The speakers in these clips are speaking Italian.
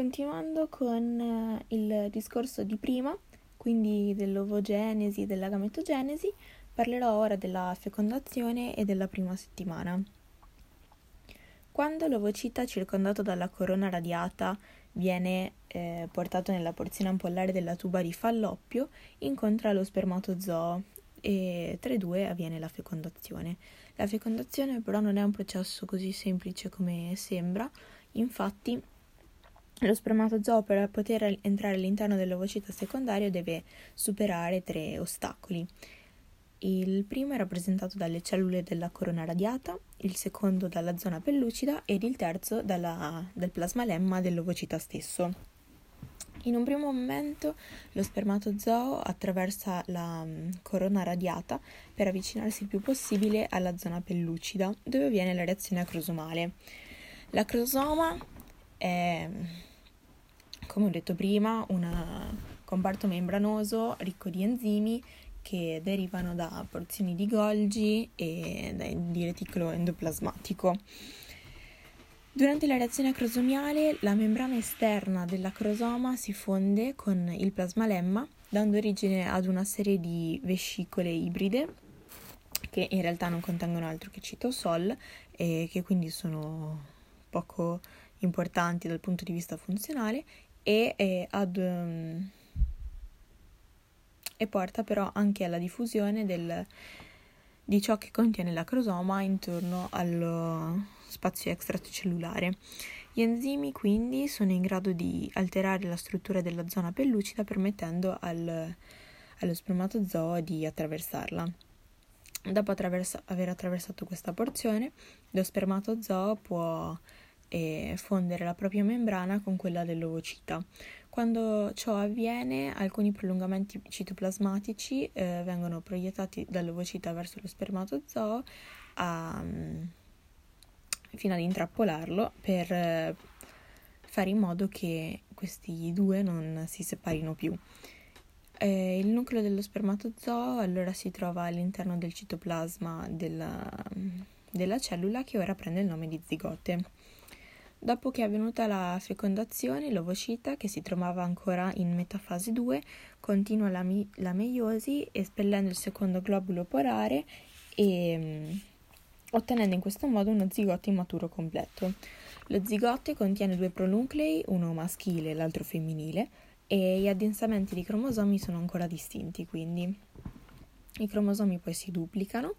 Continuando con eh, il discorso di prima, quindi dell'ovogenesi e della gametogenesi, parlerò ora della fecondazione e della prima settimana. Quando l'ovocita circondato dalla corona radiata viene eh, portato nella porzione ampollare della tuba di falloppio, incontra lo spermatozoo e tra i due avviene la fecondazione. La fecondazione però non è un processo così semplice come sembra, infatti lo spermatozoo per poter entrare all'interno dell'ovocita secondario deve superare tre ostacoli. Il primo è rappresentato dalle cellule della corona radiata, il secondo dalla zona pellucida ed il terzo dalla, dal plasmalemma dell'ovocita stesso. In un primo momento lo spermatozoo attraversa la mm, corona radiata per avvicinarsi il più possibile alla zona pellucida, dove avviene la reazione acrosomale. L'acrosoma è come ho detto prima, un comparto membranoso ricco di enzimi che derivano da porzioni di Golgi e di reticolo endoplasmatico. Durante la reazione acrosomiale, la membrana esterna dell'acrosoma si fonde con il plasmalemma, dando origine ad una serie di vescicole ibride che in realtà non contengono altro che citosol e che quindi sono poco importanti dal punto di vista funzionale e, e, ad, um, e porta però anche alla diffusione del, di ciò che contiene l'acrosoma intorno allo spazio extracellulare. Gli enzimi quindi sono in grado di alterare la struttura della zona pellucida permettendo al, allo spermatozoo di attraversarla. Dopo attraversa- aver attraversato questa porzione, lo spermatozoo può e fondere la propria membrana con quella dell'ovocita. Quando ciò avviene, alcuni prolungamenti citoplasmatici eh, vengono proiettati dall'ovocita verso lo spermatozoo a, mm, fino ad intrappolarlo per eh, fare in modo che questi due non si separino più. Eh, il nucleo dello spermatozoo allora si trova all'interno del citoplasma della, della cellula che ora prende il nome di zigote. Dopo che è avvenuta la fecondazione, l'ovocita, che si trovava ancora in metafase 2, continua la, mi- la meiosi espellendo il secondo globulo polare e mm, ottenendo in questo modo uno zigote immaturo completo. Lo zigote contiene due pronuclei, uno maschile e l'altro femminile, e gli addensamenti di cromosomi sono ancora distinti, quindi i cromosomi poi si duplicano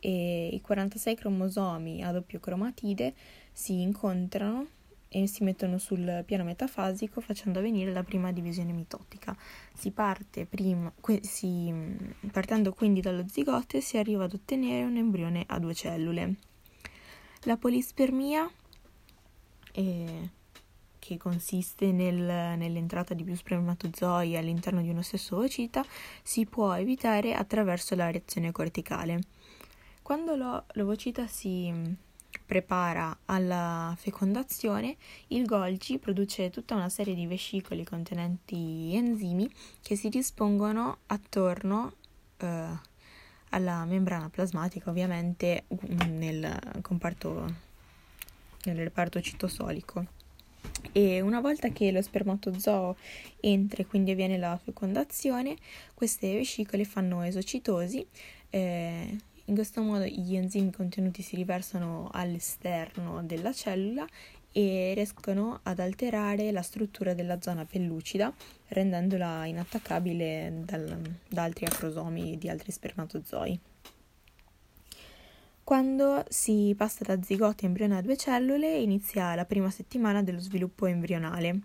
e i 46 cromosomi a doppio cromatide si incontrano e si mettono sul piano metafasico facendo avvenire la prima divisione mitotica. Si parte prima, si, partendo quindi dallo zigote si arriva ad ottenere un embrione a due cellule. La polispermia, eh, che consiste nel, nell'entrata di più spermatozoi all'interno di uno stesso ovocita, si può evitare attraverso la reazione corticale. Quando lo, l'ovocita si prepara alla fecondazione, il Golgi produce tutta una serie di vescicoli contenenti enzimi che si dispongono attorno eh, alla membrana plasmatica, ovviamente nel comparto nel reparto citosolico. E una volta che lo spermatozoo entra e quindi avviene la fecondazione, queste vescicole fanno esocitosi eh, in questo modo gli enzimi contenuti si riversano all'esterno della cellula e riescono ad alterare la struttura della zona pellucida, rendendola inattaccabile dal, da altri acrosomi di altri spermatozoi. Quando si passa da zigote a embrione a due cellule, inizia la prima settimana dello sviluppo embrionale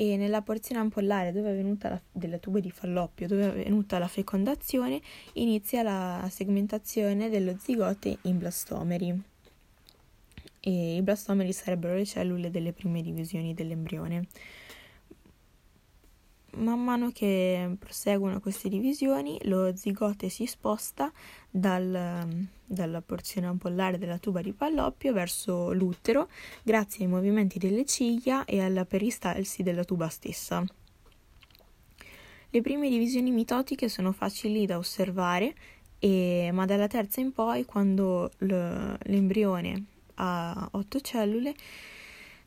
e nella porzione ampollare dove è venuta la, della tuba di falloppio, dove è venuta la fecondazione, inizia la segmentazione dello zigote in blastomeri. E i blastomeri sarebbero le cellule delle prime divisioni dell'embrione. Man mano che proseguono queste divisioni, lo zigote si sposta dal, dalla porzione ampollare della tuba di falloppio verso l'utero grazie ai movimenti delle ciglia e alla peristalsi della tuba stessa. Le prime divisioni mitotiche sono facili da osservare, e, ma dalla terza in poi, quando l'embrione ha otto cellule,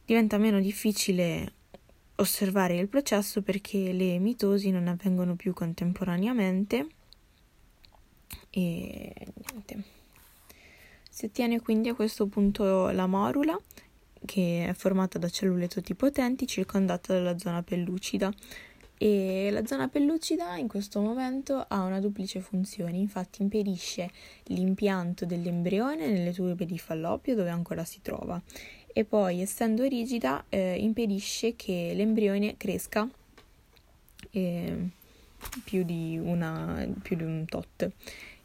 diventa meno difficile osservare il processo perché le mitosi non avvengono più contemporaneamente e niente. Si ottiene quindi a questo punto la morula che è formata da cellule totipotenti circondata dalla zona pellucida e la zona pellucida in questo momento ha una duplice funzione, infatti impedisce l'impianto dell'embrione nelle tube di Fallopio dove ancora si trova. E poi essendo rigida eh, impedisce che l'embrione cresca eh, più, di una, più di un tot.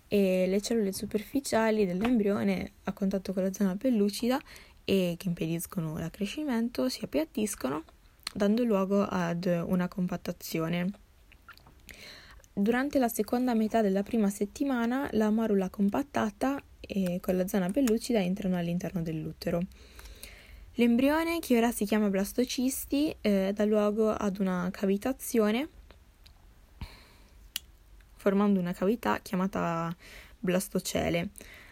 E le cellule superficiali dell'embrione a contatto con la zona pellucida e che impediscono l'accrescimento si appiattiscono dando luogo ad una compattazione. Durante la seconda metà della prima settimana la morula compattata e con la zona pellucida entrano all'interno dell'utero. L'embrione, che ora si chiama blastocisti, eh, dà luogo ad una cavitazione formando una cavità chiamata blastocele.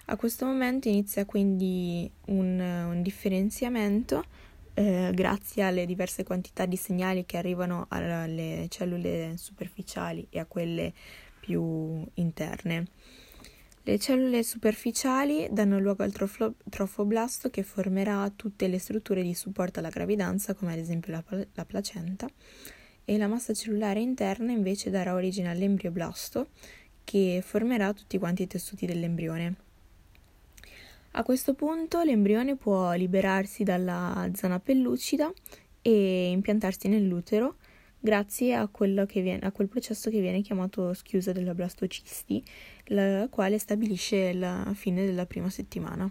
A questo momento inizia quindi un, un differenziamento eh, grazie alle diverse quantità di segnali che arrivano alle cellule superficiali e a quelle più interne. Le cellule superficiali danno luogo al troflo- trofoblasto che formerà tutte le strutture di supporto alla gravidanza, come ad esempio la, la placenta, e la massa cellulare interna invece darà origine all'embrioblasto che formerà tutti quanti i tessuti dell'embrione. A questo punto l'embrione può liberarsi dalla zona pellucida e impiantarsi nell'utero grazie a, viene, a quel processo che viene chiamato schiusa della blastocisti, la quale stabilisce la fine della prima settimana.